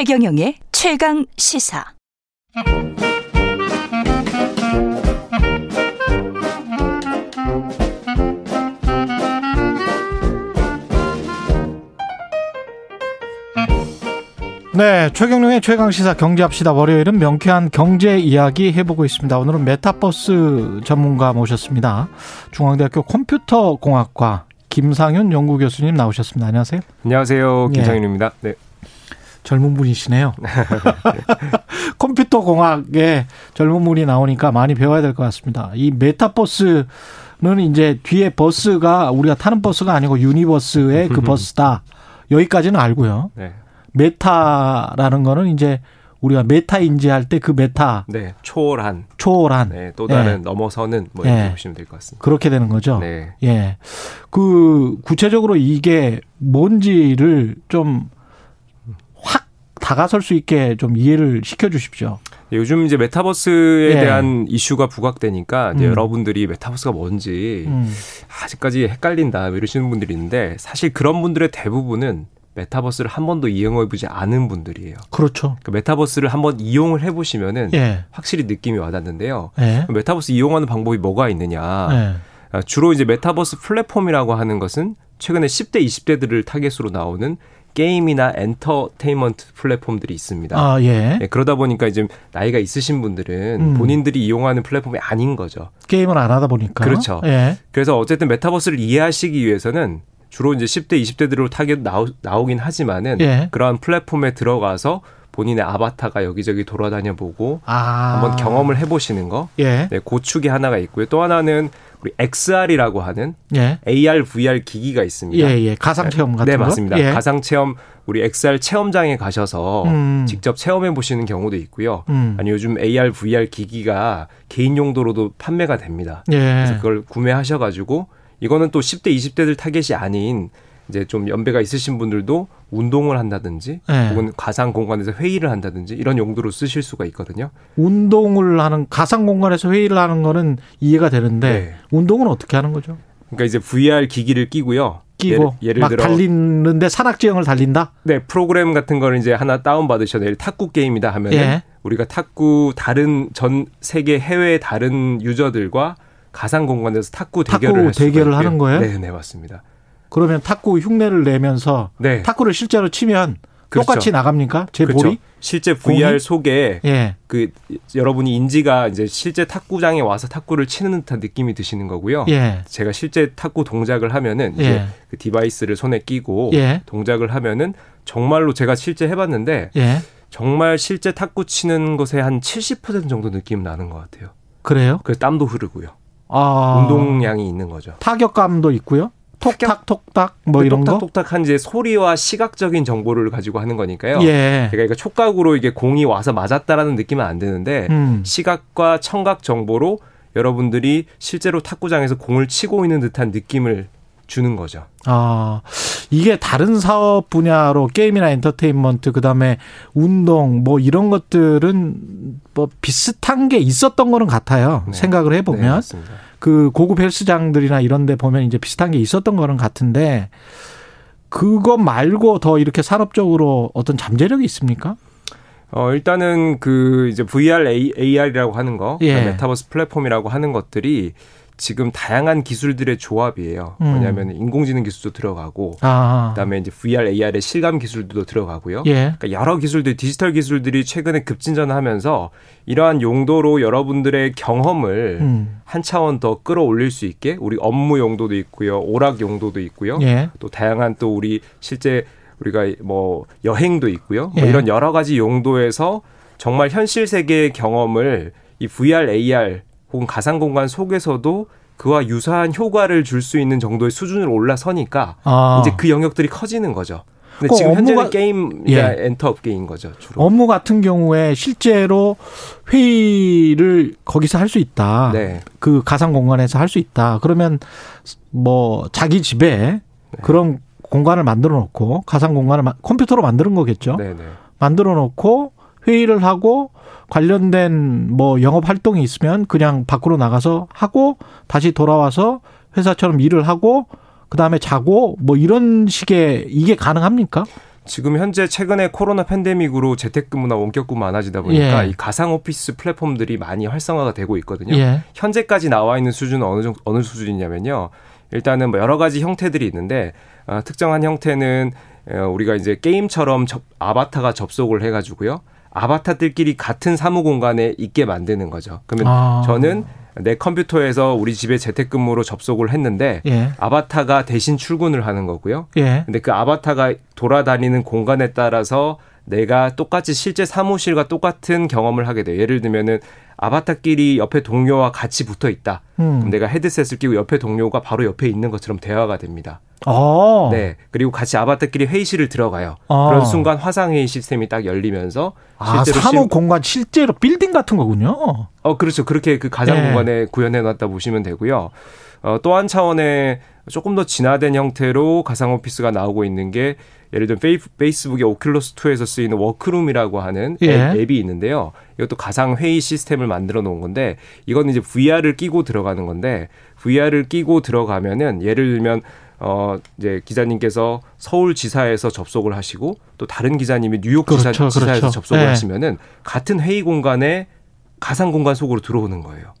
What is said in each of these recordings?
최경영의 최강 시사. 네, 최경영의 최강 시사 경제합시다. 월요일은 명쾌한 경제 이야기 해보고 있습니다. 오늘은 메타버스 전문가 모셨습니다. 중앙대학교 컴퓨터공학과 김상윤 연구 교수님 나오셨습니다. 안녕하세요. 안녕하세요, 김상윤입니다. 네. 젊은 분이시네요. 컴퓨터 공학에 젊은 분이 나오니까 많이 배워야 될 것 같습니다. 이 메타버스는 이제 뒤에 verse가 우리가 타는 버스가 아니고 universe의 그 verse다. 여기까지는 알고요. 네. meta라는 거는 이제 우리가 meta 인지할 때 그 meta. 네. 초월한. 초월한. 네. 또 다른 예. 넘어서는 뭐 이렇게 예. 보시면 될 것 같습니다. 그렇게 되는 거죠. 네. 예. 그 구체적으로 이게 뭔지를 좀 확 다가설 수 있게 좀 이해를 시켜 주십시오. 네, 요즘 이제 메타버스에 예. 대한 이슈가 부각되니까 음. 여러분들이 메타버스가 뭔지 음. 아직까지 헷갈린다 이러시는 분들이 있는데 사실 그런 분들의 대부분은 메타버스를 한 번도 이용해 보지 않은 분들이에요. 그렇죠. 그러니까 메타버스를 한번 이용을 해 보시면은 예. 확실히 느낌이 와닿는데요. 예. 메타버스 이용하는 방법이 뭐가 있느냐? 예. 아, 주로 이제 메타버스 플랫폼이라고 하는 것은 최근에 10대, 20대들을 타겟으로 나오는 게임이나 엔터테인먼트 플랫폼들이 있습니다. 아, 예. 네, 그러다 보니까 이제 나이가 있으신 분들은 음. 본인들이 이용하는 플랫폼이 아닌 거죠. 게임을 안 하다 보니까. 그렇죠. 예. 그래서 어쨌든 메타버스를 이해하시기 위해서는 주로 이제 10대, 20대들로 타겟 나오, 나오긴 하지만은 예. 그러한 플랫폼에 들어가서 본인의 아바타가 여기저기 돌아다녀 보고 아. 한번 경험을 해보시는 거. 예. 네, 그 축이 하나가 있고요. 또 하나는 우리 XR이라고 하는 예. AR, VR 기기가 있습니다. 예, 예. 가상 체험 같은 네, 거. 네, 맞습니다. 예. 가상 체험 우리 XR 체험장에 가셔서 음. 직접 체험해 보시는 경우도 있고요. 음. 아니 요즘 AR, VR 기기가 개인 용도로도 판매가 됩니다. 예. 그래서 그걸 구매하셔 가지고 이거는 또 10대, 20대들 타겟이 아닌 이제 좀 연배가 있으신 분들도 운동을 한다든지 네. 혹은 가상 공간에서 회의를 한다든지 이런 용도로 쓰실 수가 있거든요. 운동을 하는 가상 공간에서 회의를 하는 거는 이해가 되는데 네. 운동은 어떻게 하는 거죠? 그러니까 이제 VR 기기를 끼고요. 끼고 예를, 예를 막 들어 달리는데 산악지형을 달린다? 네, 프로그램 같은 거를 이제 하나 다운 받으셔도 탁구 게임이다 하면 예. 우리가 탁구 다른 전 세계 해외 다른 유저들과 가상 공간에서 탁구 대결을 탁구 대결을 하는 거예요? 네, 네, 맞습니다. 그러면 탁구 흉내를 내면서 네. 탁구를 실제로 치면 그렇죠. 똑같이 나갑니까? 제 그렇죠. 볼이? 실제 VR 공이? 속에 예. 그 여러분이 인지가 이제 실제 탁구장에 와서 탁구를 치는 듯한 느낌이 드시는 거고요. 예. 제가 실제 탁구 동작을 하면은 이제 예. 그 디바이스를 손에 끼고 예. 동작을 하면은 정말로 제가 실제 해봤는데 예. 정말 실제 탁구 치는 것에 한 70% 정도 느낌 나는 것 같아요. 그래요? 그 땀도 흐르고요. 아. 운동량이 있는 거죠. 타격감도 있고요. 톡탁 톡탁 뭐 이런 톡탁, 거 톡탁한 이제 소리와 시각적인 정보를 가지고 하는 거니까요. 예. 그러니까 촉각으로 이게 공이 와서 맞았다라는 느낌은 안 드는데 음. 시각과 청각 정보로 여러분들이 실제로 탁구장에서 공을 치고 있는 듯한 느낌을 주는 거죠. 아, 이게 다른 사업 분야로 게임이나 엔터테인먼트, 그 다음에 운동, 뭐 이런 것들은 뭐 비슷한 게 있었던 거는 같아요. 네. 생각을 해보면. 네, 그 고급 헬스장들이나 이런 데 보면 이제 비슷한 게 있었던 거는 같은데, 그거 말고 더 이렇게 산업적으로 어떤 잠재력이 있습니까? 어, 일단은 그 이제 VR, AR이라고 하는 거, 예. 메타버스 플랫폼이라고 하는 것들이 지금 다양한 기술들의 조합이에요. 음. 뭐냐면 인공지능 기술도 들어가고 아. 그다음에 이제 VR, AR의 실감 기술도 들어가고요. 예. 그러니까 여러 기술들, 디지털 기술들이 최근에 급진전하면서 이러한 용도로 여러분들의 경험을 음. 한 차원 더 끌어올릴 수 있게 우리 업무 용도도 있고요, 오락 용도도 있고요. 예. 또 다양한 또 우리 실제 우리가 뭐 여행도 있고요. 뭐 예. 뭐 이런 여러 가지 용도에서 정말 현실 세계의 경험을 이 VR, AR 혹은 가상 공간 속에서도 그와 유사한 효과를 줄 수 있는 정도의 수준을 올라서니까 아. 이제 그 영역들이 커지는 거죠. 근데 지금 현재는 게임 예. 엔터 업계인 거죠. 주로. 업무 같은 경우에 실제로 회의를 거기서 할 수 있다. 네. 그 가상 공간에서 할 수 있다. 그러면 뭐 자기 집에 네. 그런 공간을 만들어 놓고 가상 공간을 컴퓨터로 만드는 거겠죠. 네, 네. 만들어 놓고 회의를 하고 관련된 뭐 영업 활동이 있으면 그냥 밖으로 나가서 하고 다시 돌아와서 회사처럼 일을 하고 그다음에 자고 뭐 이런 식의 이게 가능합니까? 지금 현재 최근에 코로나 팬데믹으로 재택근무나 원격근무 많아지다 보니까 예. 이 가상 오피스 플랫폼들이 많이 활성화가 되고 있거든요. 예. 현재까지 나와 있는 수준은 어느 정도 어느 수준이냐면요. 일단은 뭐 여러 가지 형태들이 있는데 어, 특정한 형태는 어, 우리가 이제 게임처럼 접, 아바타가 접속을 해가지고요. 아바타들끼리 같은 사무 공간에 있게 만드는 거죠. 그러면 아. 저는 내 컴퓨터에서 우리 집에 재택근무로 접속을 했는데 예. 아바타가 대신 출근을 하는 거고요. 예. 근데 그 아바타가 돌아다니는 공간에 따라서 내가 똑같이 실제 사무실과 똑같은 경험을 하게 돼요. 예를 들면은 아바타끼리 옆에 동료와 같이 붙어 있다. 음. 그럼 내가 헤드셋을 끼고 옆에 동료가 바로 옆에 있는 것처럼 대화가 됩니다. 아. 네. 그리고 같이 아바타끼리 회의실을 들어가요. 아. 그런 순간 화상 회의 시스템이 딱 열리면서 아, 실제로 아, 사무 실... 공간 실제로 빌딩 같은 거군요. 어, 그렇죠. 그렇게 그 가상 네. 공간에 구현해 놨다 보시면 되고요. 어, 또 한 차원의 조금 더 진화된 형태로 가상 오피스가 나오고 있는 게 예를 들면 페이스북의 오큘러스 2에서 쓰이는 워크룸이라고 하는 예. 앱이 있는데요. 이것도 가상 회의 시스템을 만들어 놓은 건데 이거는 이제 VR을 끼고 들어가는 건데 VR을 끼고 들어가면은 예를 들면 어 이제 기자님께서 서울 지사에서 접속을 하시고 또 다른 기자님이 뉴욕 그렇죠, 지사, 지사에서 그렇죠. 접속을 네. 하시면은 같은 회의 공간에 가상 공간 속으로 들어오는 거예요.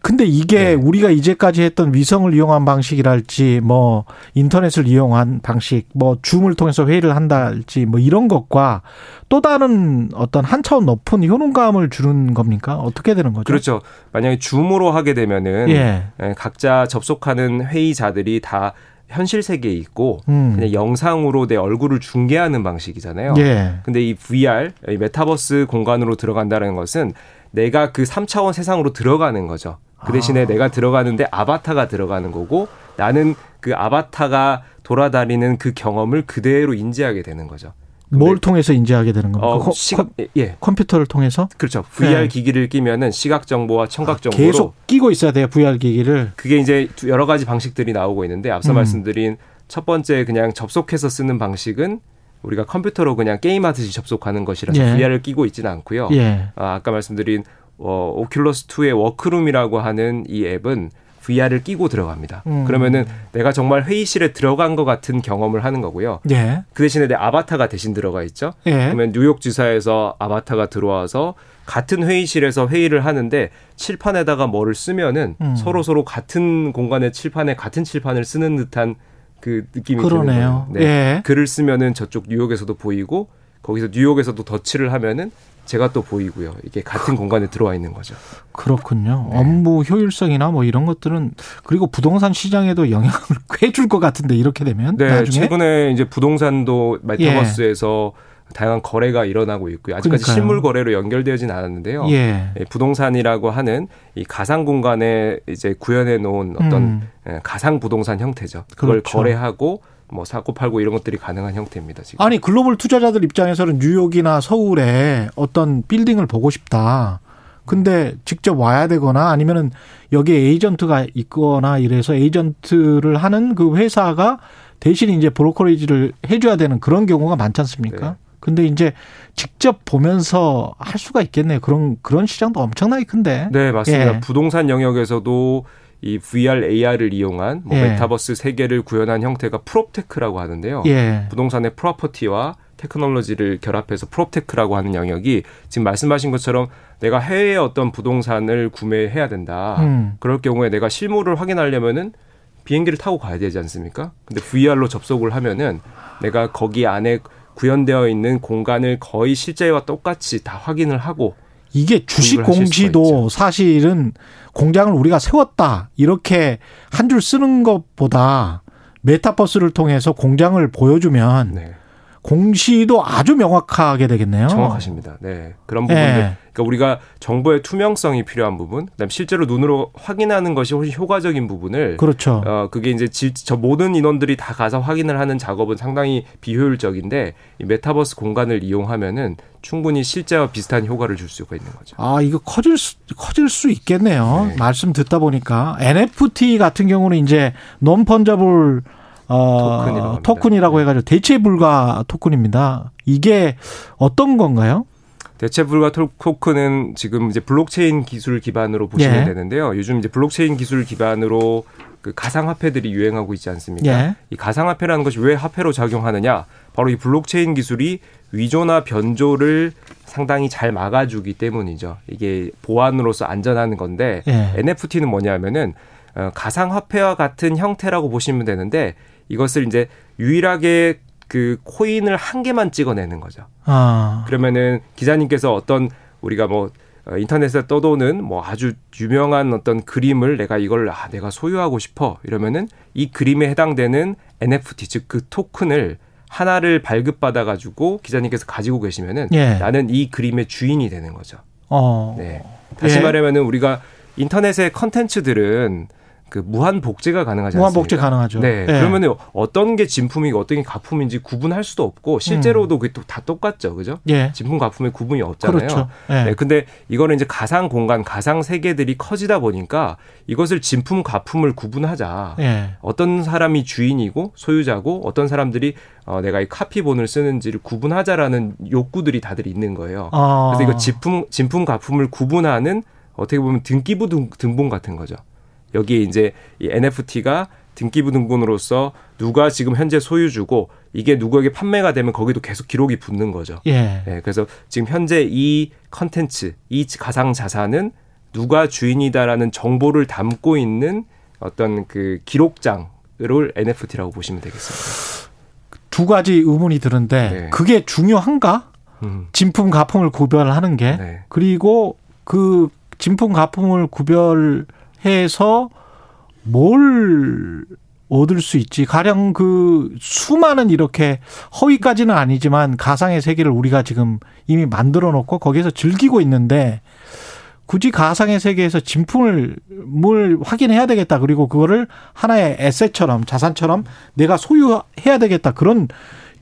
근데 이게 네. 우리가 이제까지 했던 위성을 이용한 방식이랄지 뭐 인터넷을 이용한 방식 뭐 줌을 통해서 회의를 한다할지 뭐 이런 것과 또 다른 어떤 한 차원 높은 효능감을 주는 겁니까? 어떻게 되는 거죠? 그렇죠. 만약에 줌으로 하게 되면은 예. 예 각자 접속하는 회의자들이 다 현실 세계에 있고 음. 그냥 영상으로 내 얼굴을 중계하는 방식이잖아요. 예. 근데 이 VR, 이 메타버스 공간으로 들어간다는 것은 내가 그 3차원 세상으로 들어가는 거죠. 그 대신에 아. 내가 들어가는데 아바타가 들어가는 거고 나는 그 아바타가 돌아다니는 그 경험을 그대로 인지하게 되는 거죠. 뭘 통해서 인지하게 되는 겁니까? 어, 시각, 예. 컴퓨터를 통해서? 그렇죠. VR 네. 기기를 끼면은 시각 정보와 청각 아, 정보로 아, 계속 끼고 있어야 돼요. VR 기기를. 그게 이제 여러 가지 방식들이 나오고 있는데 앞서 음. 말씀드린 첫 번째 그냥 접속해서 쓰는 방식은 우리가 컴퓨터로 그냥 게임하듯이 접속하는 것이라서 예. VR을 끼고 있지는 않고요. 예. 아, 아까 말씀드린 어, 오큘러스 2의 워크룸이라고 하는 이 앱은 VR을 끼고 들어갑니다. 음. 그러면은 내가 정말 회의실에 들어간 것 같은 경험을 하는 거고요. 예. 그 대신에 내 아바타가 대신 들어가 있죠. 예. 그러면 뉴욕 지사에서 아바타가 들어와서 같은 회의실에서 회의를 하는데 칠판에다가 뭐를 쓰면은 음. 서로 서로 같은 공간의 칠판에 같은 칠판을 쓰는 듯한 그 느낌이 그러네요. 드는 거예요. 네. 예. 글을 쓰면은 저쪽 뉴욕에서도 보이고 거기서 뉴욕에서도 덧칠을 하면은 제가 또 보이고요. 이게 같은 공간에 들어와 있는 거죠. 그렇군요. 네. 업무 효율성이나 뭐 이런 것들은 그리고 부동산 시장에도 영향을 꽤 줄 것 같은데 이렇게 되면 네, 나중에? 최근에 이제 부동산도 메타버스에서 예. 다양한 거래가 일어나고 있고요. 아직까지 그러니까요. 실물 거래로 연결되어진 않았는데요. 예. 예. 부동산이라고 하는 이 가상 공간에 이제 구현해 놓은 어떤 음. 예, 가상 부동산 형태죠. 그걸 그렇죠. 거래하고 뭐 사고 팔고 이런 것들이 가능한 형태입니다. 지금. 아니 글로벌 투자자들 입장에서는 뉴욕이나 서울에 어떤 빌딩을 보고 싶다. 근데 직접 와야 되거나 아니면은 여기에 에이전트가 있거나 이래서 에이전트를 하는 그 회사가 대신 이제 브로커리지를 해줘야 되는 그런 경우가 많지 않습니까? 네. 근데 이제 직접 보면서 할 수가 있겠네요. 그런 그런 시장도 엄청나게 큰데. 네, 맞습니다. 예. 부동산 영역에서도 이 VR, AR을 이용한 뭐 예. 메타버스 세계를 구현한 형태가 프롭테크라고 하는데요. 예. 부동산의 property와 테크놀로지를 결합해서 프롭테크라고 하는 영역이 지금 말씀하신 것처럼 내가 해외에 어떤 부동산을 구매해야 된다. 음. 그럴 경우에 내가 실물을 확인하려면은 비행기를 타고 가야 되지 않습니까? 근데 VR로 접속을 하면은 내가 거기 안에 구현되어 있는 공간을 거의 실제와 똑같이 다 확인을 하고 이게 주식 공시도 사실은 공장을 우리가 세웠다 이렇게 한 줄 쓰는 것보다 메타버스를 통해서 공장을 보여주면 네. 공시도 아주 명확하게 되겠네요. 정확하십니다. 네. 그런 부분들. 네. 그러니까 우리가 정보의 투명성이 필요한 부분, 그다음 실제로 눈으로 확인하는 것이 훨씬 효과적인 부분을 그렇죠. 어 그게 이제 질, 저 모든 인원들이 다 가서 확인을 하는 작업은 상당히 비효율적인데 이 메타버스 공간을 이용하면은 충분히 실제와 비슷한 효과를 줄 수가 있는 거죠. 아, 이거 커질 수, 커질 수 있겠네요. 네. 말씀 듣다 보니까 NFT 같은 경우는 이제 non-fungible 어, 토큰이라고 네. 해가지고 대체 불가 토큰입니다. 이게 어떤 건가요? 대체 불가 토큰은 지금 이제 블록체인 기술 기반으로 보시면 예. 되는데요. 요즘 이제 블록체인 기술 기반으로 그 가상화폐들이 유행하고 있지 않습니까? 예. 이 가상화폐라는 것이 왜 화폐로 작용하느냐? 바로 이 블록체인 기술이 위조나 변조를 상당히 잘 막아주기 때문이죠. 이게 보안으로서 안전한 건데 예. NFT는 뭐냐면은 어, 가상화폐와 같은 형태라고 보시면 되는데 이것을 이제 유일하게 그 코인을 한 개만 찍어내는 거죠. 아. 그러면은 기자님께서 어떤 우리가 뭐 어, 인터넷에 떠도는 뭐 아주 유명한 어떤 그림을 내가 이걸 아 내가 소유하고 싶어 이러면은 이 그림에 해당되는 NFT 즉 그 토큰을 하나를 발급받아 가지고 기자님께서 가지고 계시면은 예. 나는 이 그림의 주인이 되는 거죠. 어. 네. 다시 예. 말하면은 우리가 인터넷의 컨텐츠들은 그 무한 복제가 가능하지 무한 복제 가능하죠. 네. 네. 그러면 어떤 게 진품이고 어떤 게 가품인지 구분할 수도 없고 실제로도 음. 그게 또 다 똑같죠. 그죠? 예. 진품 가품의 구분이 없잖아요. 그렇죠. 예. 네. 근데 이거는 이제 가상 공간, 가상 세계들이 커지다 보니까 이것을 진품 가품을 구분하자. 예. 어떤 사람이 주인이고 소유자고 어떤 사람들이 어, 내가 이 카피본을 쓰는지를 구분하자라는 욕구들이 다들 있는 거예요. 아. 그래서 이거 진품 진품 가품을 구분하는 어떻게 보면 등기부 등본 같은 거죠. 여기에 이제 이 NFT가 등기부 등본으로서 누가 지금 현재 소유주고 이게 누구에게 판매가 되면 거기도 계속 기록이 붙는 거죠. 예. 네, 그래서 지금 현재 이 컨텐츠, 이 가상 자산은 누가 주인이다라는 정보를 담고 있는 어떤 그 기록장을 NFT라고 보시면 되겠습니다. 두 가지 의문이 드는데 네. 그게 중요한가? 음. 진품 가품을 구별하는 게 네. 그리고 그 진품 가품을 구별 해서 뭘 얻을 수 있지? 가령 그 수많은 이렇게 허위까지는 아니지만 가상의 세계를 우리가 지금 이미 만들어 놓고 거기에서 즐기고 있는데 굳이 가상의 세계에서 진품을 뭘 확인해야 되겠다. 그리고 그거를 하나의 asset처럼 자산처럼 내가 소유해야 되겠다. 그런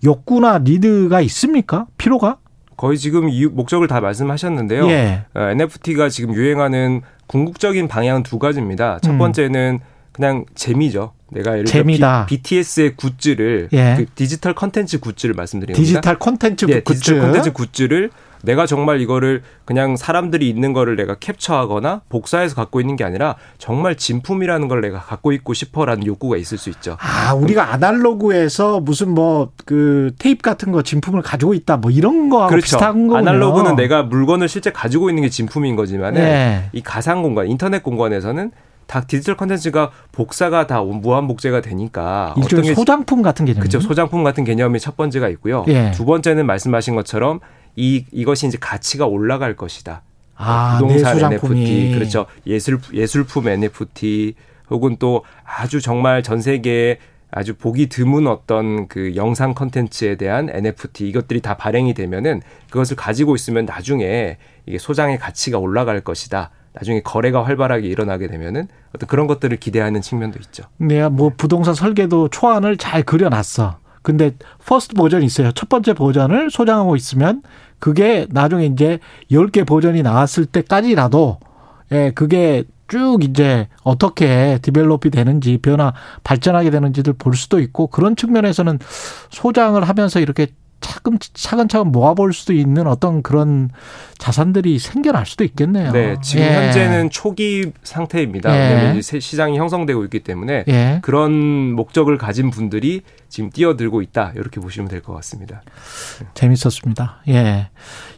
욕구나 need가 있습니까? 필요가? 거의 지금 이 목적을 다 말씀하셨는데요. 예. 어, NFT가 지금 유행하는 궁극적인 방향은 두 가지입니다. 첫 음. 번째는 그냥 재미죠. 내가 예를 들어 BTS의 굿즈를 예. 그 디지털 컨텐츠 굿즈를 말씀드리는 겁니다. 디지털 컨텐츠 예, 굿즈. 디지털 컨텐츠 굿즈를 내가 정말 이거를 그냥 사람들이 있는 거를 내가 캡처하거나 복사해서 갖고 있는 게 아니라 정말 진품이라는 걸 내가 갖고 있고 싶어라는 욕구가 있을 수 있죠. 아, 우리가 아날로그에서 무슨 뭐 그 테이프 같은 거 진품을 가지고 있다 뭐 이런 거하고 그렇죠. 비슷한 거군요. 아날로그는 내가 물건을 실제 가지고 있는 게 진품인 거지만 네. 이 가상 공간, 인터넷 공간에서는 다 디지털 컨텐츠가 복사가 다 무한 복제가 되니까 어떤 게 소장품 같은 개념 그렇죠 소장품 같은 개념이 첫 번째가 있고요. 예. 두 번째는 말씀하신 것처럼 이 이것이 이제 가치가 올라갈 것이다. 아, 부동산 NFT 그렇죠 예술 예술품 NFT 혹은 또 아주 정말 전 세계에 아주 보기 드문 어떤 그 영상 컨텐츠에 대한 NFT 이것들이 다 발행이 되면은 그것을 가지고 있으면 나중에 이게 소장의 가치가 올라갈 것이다. 나중에 거래가 활발하게 일어나게 되면은 어떤 그런 것들을 기대하는 측면도 있죠. 내가 뭐 부동산 설계도 초안을 잘 그려놨어. 근데 first 버전이 있어요. 첫 번째 버전을 소장하고 있으면 그게 나중에 이제 10개 버전이 나왔을 때까지라도 예, 그게 쭉 이제 어떻게 develop이 되는지 변화 발전하게 되는지를 볼 수도 있고 그런 측면에서는 소장을 하면서 이렇게 차근 차근차근 모아볼 수도 있는 어떤 그런 자산들이 생겨날 수도 있겠네요. 네, 지금 예. 현재는 초기 상태입니다. 예. 왜냐하면 이제 시장이 형성되고 있기 때문에 예. 그런 목적을 가진 분들이 지금 뛰어들고 있다 이렇게 보시면 될 것 같습니다. 재밌었습니다. 예,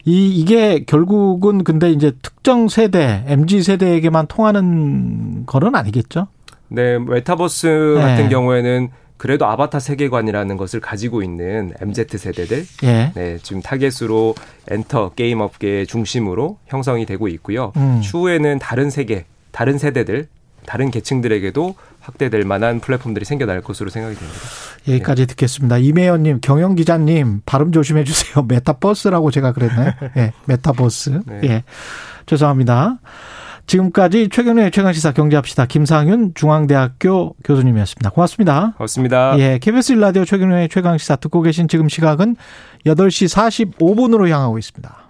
이 이게 결국은 근데 이제 특정 세대 mz 세대에게만 통하는 거는 아니겠죠? 네, 메타버스 같은 예. 경우에는 그래도 아바타 세계관이라는 것을 가지고 있는 MZ 세대들, 예. 네, 지금 타겟으로 엔터 게임 업계의 중심으로 형성이 되고 있고요. 음. 추후에는 다른 세계, 다른 세대들, 다른 계층들에게도 확대될 만한 플랫폼들이 생겨날 것으로 생각이 됩니다. 여기까지 네. 듣겠습니다. 이매연님, 경영 기자님 발음 조심해 주세요. 메타버스라고 제가 그랬나요? 예, 네, 메타버스. 네. 예, 죄송합니다. 지금까지 최경영의 최강시사 경제합시다. 김상윤 중앙대학교 교수님이었습니다. 고맙습니다. 고맙습니다. 예, KBS 일라디오 최경영의 최강시사 듣고 계신 지금 시각은 8시 45분으로 향하고 있습니다.